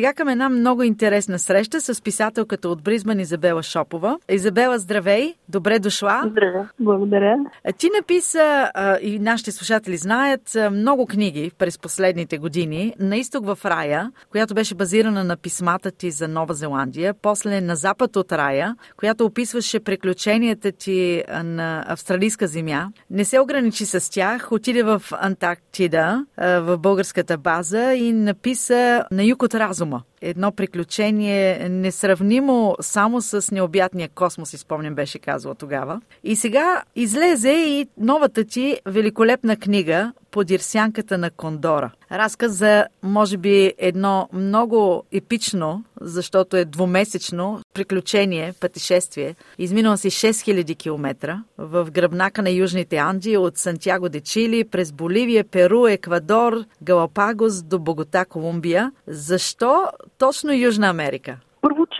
Сега към една много интересна среща с писателката от Бризбан Изабела Шопова. Изабела, здравей! Добре дошла! Здравей! Благодаря! Ти написа, и нашите слушатели знаят, много книги през последните години. На изток в рая, която беше базирана на писмата ти за Нова Зеландия, после на запад от рая, която описваше приключенията ти на австралийска земя. Не се ограничи с тях, отиде в Антарктида, в българската база и написа на юг от разум разума. Едно приключение несравнимо само с необятния космос, изпомням, беше казала тогава. И сега излезе и новата ти великолепна книга Подир сянката на Кондора. Разказ за, може би, едно много епично, защото е двумесечно приключение, пътешествие. Изминала си 6000 км в гръбнака на Южните Анди от Сантьяго де Чили през Боливия, Перу, Еквадор, Галапагос до Богота, Колумбия. Защо точно Южна Америка?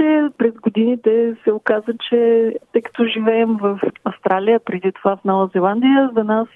Първо, че през годините се оказа, че тъй като живеем в Австралия, преди това в Нова Зеландия, за нас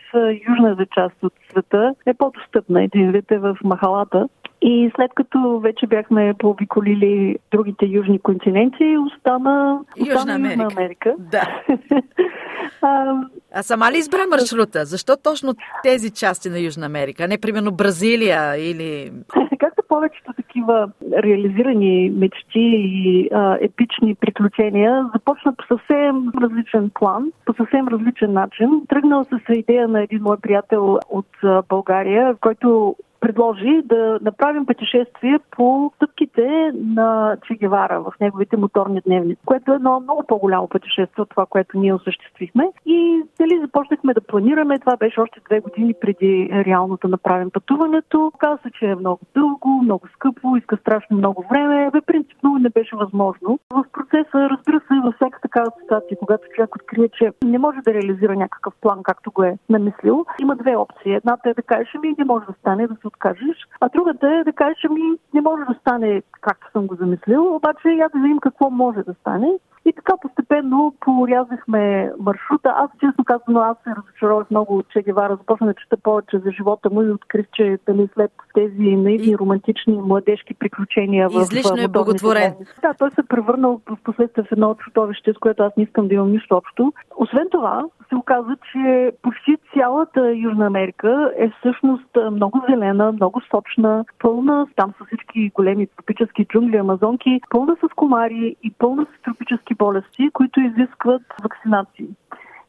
южната част от света е по-достъпна и да излите в махалата. И след като вече бяхме пообиколили другите южни континенти, остана, Южна остана Америка. Южна Америка. Да. а, а сама ли избра маршрута? Защо точно тези части на Южна Америка, не примерно Бразилия или... Както повечето такива реализирани мечти и а, епични приключения започна по съвсем различен план, по съвсем различен начин. Тръгнал с идея на един мой приятел от а, България, който предложи да направим пътешествие по стъпките на Че Гевара в неговите моторни дневни, което е едно много по-голямо пътешествие от това, което ние осъществихме. И дали започнахме да планираме. Това беше още две години преди реално да направим пътуването. Каза се, че е много дълго, много скъпо, иска страшно много време. Бе, принципно не беше възможно. В процеса, разбира се, във всяка такава ситуация, когато човек открие, че не може да реализира някакъв план, както го е намислил, има две опции. Едната е да кажеш, ми не може да стане, да се откажеш, а другата е да кажеш, ми не може да стане както съм го замислил, обаче я да видим какво може да стане. И така постепенно порязахме маршрута. Аз, честно казано, аз се разочаровах много от Че Гевара. Започна да чета повече за живота му и открих, че дали след тези наивни, и... романтични, младежки приключения в Излишно е боготворен. Да, той се превърнал в последствие в едно чудовище, с което аз не искам да имам нищо общо. Освен това, се оказа, че почти цялата Южна Америка е всъщност много зелена, много сочна, пълна, там са всички големи тропически джунгли, амазонки, пълна с комари и пълна с тропически болести, които изискват вакцинации.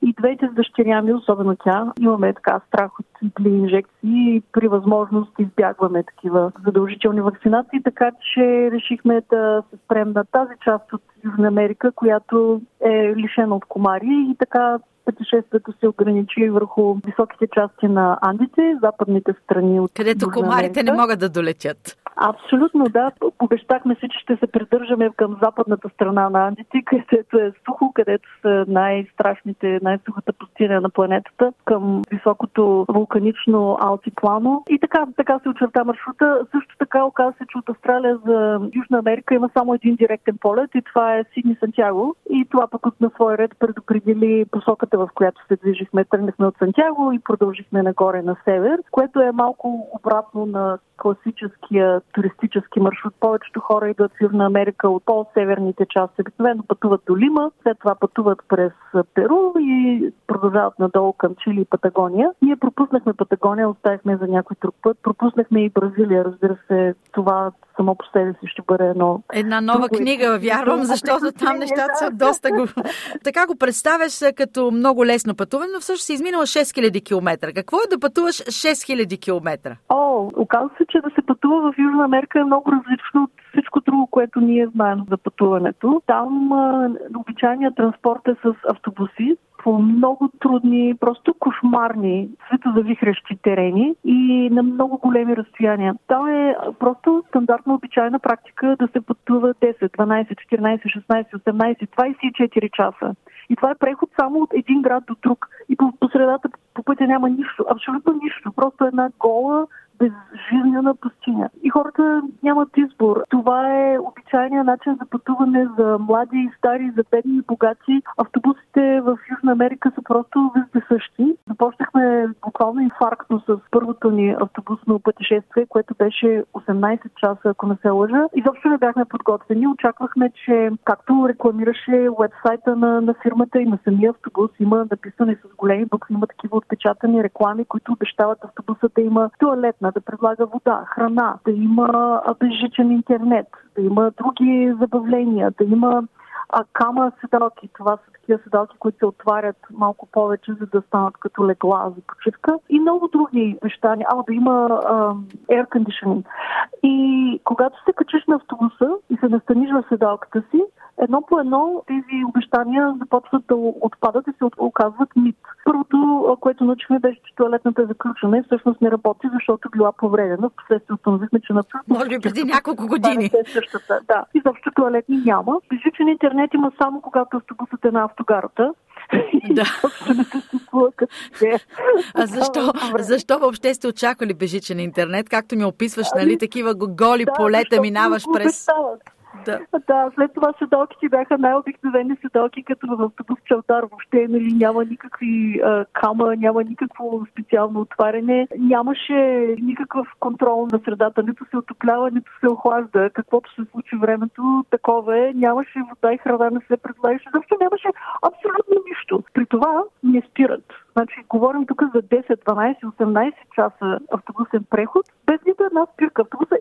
И двете с дъщеря ми, особено тя, имаме така страх от игли инжекции и при възможност избягваме такива задължителни вакцинации, така че решихме да се спрем на тази част от Южна Америка, която е лишена от комари и така пътешествието се ограничи върху високите части на Андите, западните страни от Където комарите не могат да долетят. Абсолютно, да. Обещахме се, че ще се придържаме към западната страна на Андите, където е сухо, където са най-страшните, най-сухата пустиня на планетата, към високото вулканично алтиплано. И така, така се очерта маршрута. Също така оказа се, че от Австралия за Южна Америка има само един директен полет и това е Сидни Сантьяго. И това пък от на свой ред предопредели посоката, в която се движихме. Тръгнахме от Сантьяго и продължихме нагоре на север, което е малко обратно на класическия туристически маршрут. Повечето хора идват в Южна Америка от по-северните части. Обикновено пътуват до Лима, след това пътуват през Перу и продължават надолу към Чили и Патагония. Ние пропуснахме Патагония, оставихме за някой друг път. Пропуснахме и Бразилия, разбира се. Това само по себе си ще бъде едно... Една нова книга, вярвам, защото там нещата са доста го... така го представяш като много лесно пътуване, но всъщност си изминала 6000 км. Какво е да пътуваш 6000 км? О, оказва се, че да се пътува в Южна Америка е много различно от всичко друго, което ние знаем за пътуването. Там а, обичайният транспорт е с автобуси, по много трудни, просто кошмарни, светозавихрещи терени и на много големи разстояния. Там е просто стандартна обичайна практика да се пътува 10, 12, 14, 16, 18, 24 часа. И това е преход само от един град до друг. И по, по средата по пътя няма нищо, абсолютно нищо. Просто една гола, безжизнена пустиня. И хората нямат избор. Това е обичайният начин за пътуване за млади и стари, за бедни и богати. Автобусите в Южна Америка са просто същи. Започнахме буквално инфарктно с първото ни автобусно пътешествие, което беше 18 часа, ако не се лъжа. Изобщо не бяхме подготвени. Очаквахме, че както рекламираше вебсайта на, на фирмата и на самия автобус, има написани с големи букви, има такива отпечатани реклами, които обещават автобуса да има туалетна, да предлага вода, храна, да има безжичен интернет, да има други забавления, да има кама седалки. Това са такива седалки, които се отварят малко повече, за да станат като легла за почивка. И много други неща. А, да има а, air conditioning. И когато се качиш на автобуса и се настаниш в седалката си, едно по едно тези обещания започват да отпадат и се оказват мит. Първото, което научихме, беше, че туалетната е заключена и всъщност не работи, защото била повредена. Впоследствие установихме, че на Може би преди няколко години. Е същата, да. И защо туалетни няма. Безжичен интернет има само когато автобусът е на автогарата. Да. а защо, защо въобще сте очаквали бежичен интернет? Както ми описваш, нали, ами, такива голи да, полета минаваш през... Да. да, след това седалките бяха най-обикновени седалки, като в автобус Чалтар. Въобще нали, няма никакви а, кама, няма никакво специално отваряне. Нямаше никакъв контрол на средата. Нито се отоплява, нито се охлажда. Каквото се случи времето, такова е. Нямаше вода и храна, не се предлагаше. Защо нямаше абсолютно нищо. При това не спират. Значи, говорим тук за 10, 12, 18 часа автобусен преход, без нито една спирка. Автобуса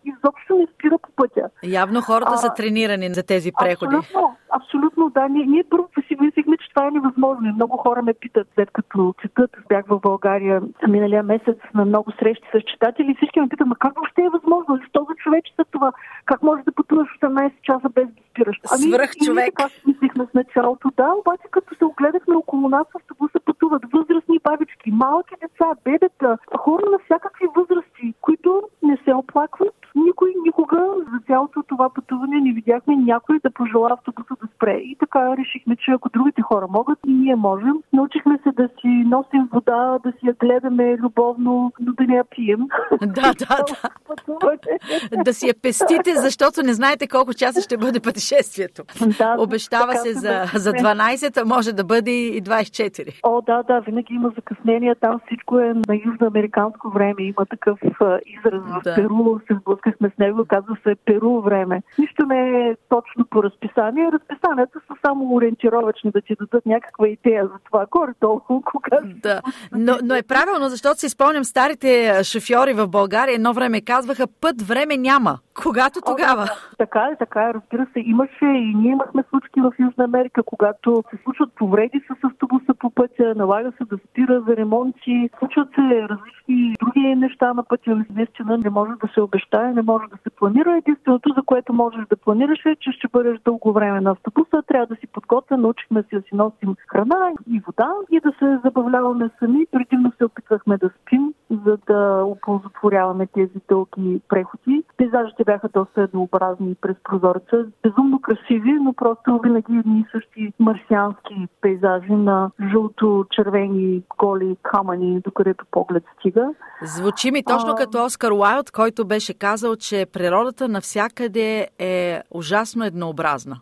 спира по пътя. Явно хората а, са тренирани за тези преходи. Абсолютно, абсолютно да. Ние, ние първо си мислихме, че това е невъзможно. много хора ме питат, след като четат, бях в България миналия месец на много срещи с читатели. Всички ме питат, ма как въобще е възможно? Защо за човечета това? Как може да пътуваш 18 часа без да спираш? Ами, Свръх човек. Така си мислихме в началото, да, обаче като се огледахме около нас, автобуса пътуват възрастни бабички, малки деца, бебета, хора на всякакви възрасти, които не се оплакват. Никой никога за цялото това пътуване не видяхме някой да пожела автобуса да спре. И така решихме, че ако другите хора могат, и ние можем. Научихме се да си носим вода, да си я гледаме любовно, но да не я пием. Да, да, да. да си я пестите, защото не знаете колко часа ще бъде пътешествието. Да, Обещава се за, за 12, а може да бъде и 24. О, да, да, винаги има закъснения. Там всичко е на южноамериканско време. Има такъв израз в да. Перу. Се сблъскахме него, казва се Перу време. Нищо не е точно по разписание. Разписанията са само ориентировачни да ти дадат някаква идея за това. Горе толкова, когато... Да, но, но е правилно, защото си спомням старите шофьори в България едно време казваха път време няма. Когато тогава. О, да, така е, така е. Разбира се, имаше и ние имахме случки в Южна Америка, когато се случват повреди с автобуса по пътя, налага се да спира за ремонти, случват се различни други неща на пътя. Наистина не може да се обещае, не може да се планира. Единственото, за което можеш да планираш е, че ще бъдеш дълго време на автобуса, трябва да си подготвя, научихме си да си носим храна и вода и да се забавляваме сами. Предимно се опитвахме да спим, за да оползотворяваме тези дълги преходи. Пейзажите бяха доста еднообразни през прозореца, безумно красиви, но просто винаги едни и същи марсиански пейзажи на жълто-червени голи камъни, докъдето поглед стига. Звучи ми точно а... като Оскар Уайлд, който беше казал, че природата навсякъде е ужасно еднообразна.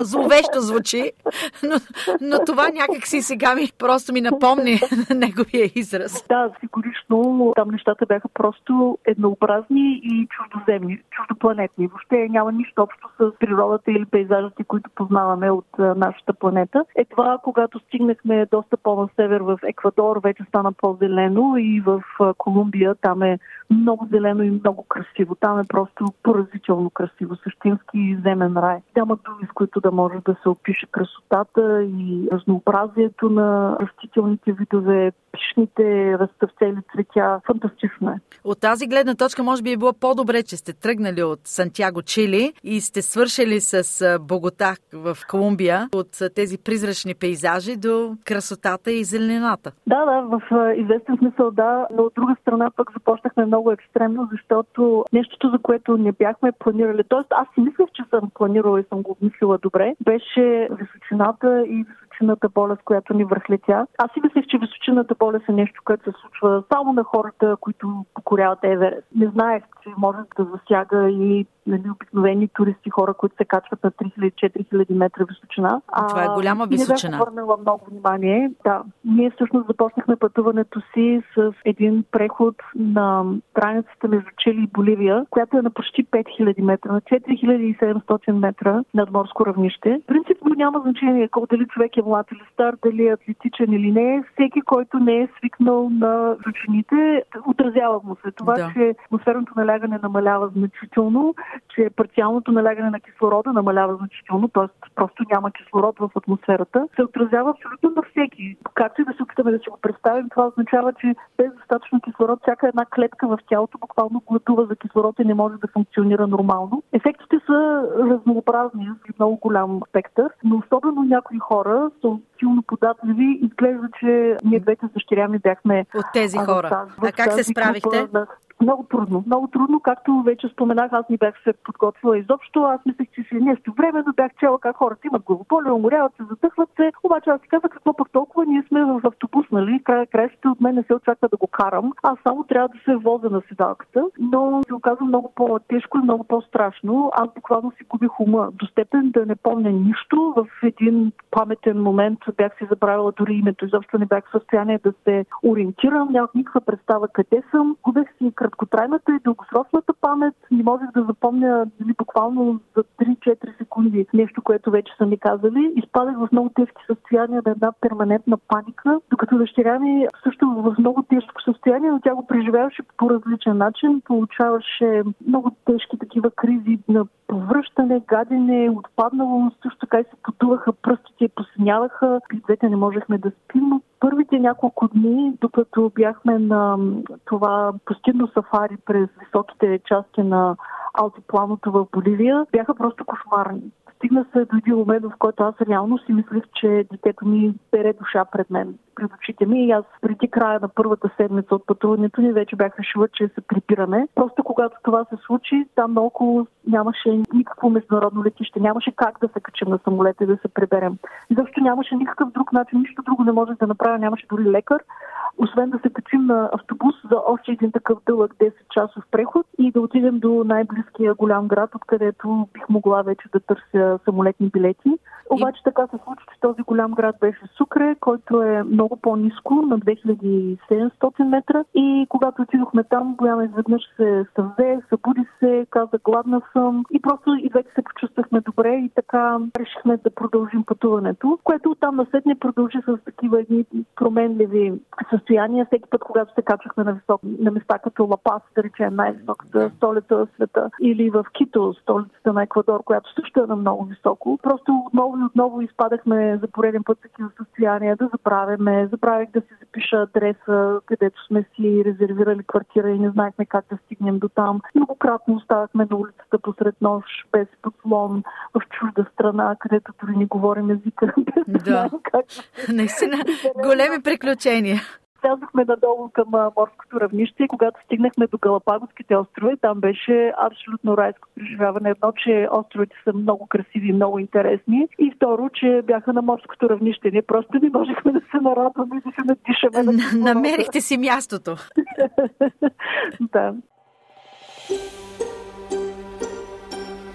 Зловещо звучи, но, но това някак си сега ми просто ми напомни неговия израз. Да, сигурно там нещата бяха просто еднообразни и чуждоземни, чуждопланетни. Въобще няма нищо общо с природата или пейзажите, които познаваме от нашата планета. Е това, когато стигнахме доста по-на север в Еквадор, вече стана по-зелено и в Колумбия там е много зелено и много красиво. Там е просто поразително красиво. Същински земен рай. Няма думи, с които да може да се опише красотата и разнообразието на растителните видове, пишните разставцели цветя. Фантастично е. От тази гледна точка може би е било по-добре, че сте тръгнали от Сантьяго, Чили и сте свършили с Богота в Колумбия, от тези призрачни пейзажи до красотата и зеленината. Да, да, в известен смисъл да, но от друга страна пък започнахме много екстремно, защото нещото, за което не бяхме планирали, т.е. аз си мислех, че съм планирала и съм го обмислила добре, беше височината и височината болест, която ни върхлетя. Аз си мислех, че височината болест е нещо, което се случва само на хората, които покоряват Еверест. Не знаех, че може да засяга и нали, обикновени туристи, хора, които се качват на 3000-4000 метра височина. А, това е голяма височина. Не бях обърнала много внимание. Да, ние всъщност започнахме пътуването си с един преход на границата между Чили и Боливия, която е на почти 5000 метра, на 4700 метра над морско равнище. Принципно няма значение колко дали човек е млад или стар, дали е атлетичен или не. Всеки, който не е свикнал на височините, отразява му се. Това, да. че атмосферното налягане намалява значително, че парциалното налягане на кислорода намалява значително, т.е. просто няма кислород в атмосферата, се отразява абсолютно на всеки. Както и да се опитаме да си го представим, това означава, че без достатъчно кислород, всяка една клетка в тялото буквално гладува за кислород и не може да функционира нормално. Ефектите са разнообразни, с много голям спектър, но особено някои хора са силно податливи. Изглежда, че ние двете дъщеря бяхме от тези хора. А, как се справихте? На, много трудно. Много трудно, както вече споменах, аз не бях се подготвила изобщо. Аз мислех, че си е нещо време, но бях чела как хората имат главополе, уморяват се, задъхват се. Обаче аз си казах, какво пък толкова, ние сме в автобус, нали? Края краищата от мен не се очаква да го карам. Аз само трябва да се возя на седалката. Но се оказа много по-тежко и много по-страшно. Аз буквално си губих ума до степен да не помня нищо. В един паметен момент бях си забравила дори името. Изобщо не бях в състояние да се ориентирам. Нямах никаква представа къде съм. Губех си краткотрайната и дългосрочната памет. Не можех да запомня дали буквално за 3-4 секунди нещо, което вече са ми казали. Изпадах в много тежки състояния на една перманентна паника, докато дъщеря ми също в много тежко състояние, но тя го преживяваше по различен начин. Получаваше много тежки такива кризи на повръщане, гадене, отпаднало, също така и се потуваха пръстите и посиняваха. И двете не можехме да спим, първите няколко дни, докато бяхме на това пустинно сафари през високите части на Алтипланото в Боливия, бяха просто кошмарни. Стигна се до един момент, в който аз реално си мислех, че детето ми бере душа пред мен, пред очите ми. И аз преди края на първата седмица от пътуването ни вече бях решила, че се припираме. Просто когато това се случи, там много нямаше никакво международно летище, нямаше как да се качим на самолета и да се приберем. И защо нямаше никакъв друг начин, нищо друго не можех да направя, нямаше дори лекар освен да се качим на автобус за още един такъв дълъг 10 часов преход и да отидем до най-близкия голям град, откъдето бих могла вече да търся самолетни билети. Обаче така се случи, че този голям град беше Сукре, който е много по-низко, на 2700 метра. И когато отидохме там, Бояна изведнъж се съвзе, събуди се, каза гладна съм и просто и вече се почувствахме добре и така решихме да продължим пътуването, което оттам насетне продължи с такива едни променливи състояния. Всеки път, когато се качвахме на, висок, на места като Лапас, да речем най-високата столица в света, или в Кито, столицата на Еквадор, която също е на много високо, просто отново и отново изпадахме за пореден път такива състояния да забравяме. Забравях да си запиша адреса, където сме си резервирали квартира и не знаехме как да стигнем до там. Многократно оставахме на улицата посред нощ, без подслон, в чужда страна, където дори не говорим езика. Да, наистина големи приключения слязохме надолу към морското равнище и когато стигнахме до Галапагоските острови, там беше абсолютно райско преживяване. Едно, че островите са много красиви много интересни и второ, че бяха на морското равнище. Ние просто не можехме да се нарадваме и да се надишаме. На Намерихте си мястото. да.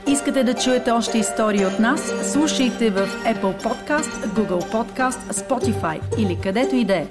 Искате да чуете още истории от нас? Слушайте в Apple Podcast, Google Podcast, Spotify или където и да е.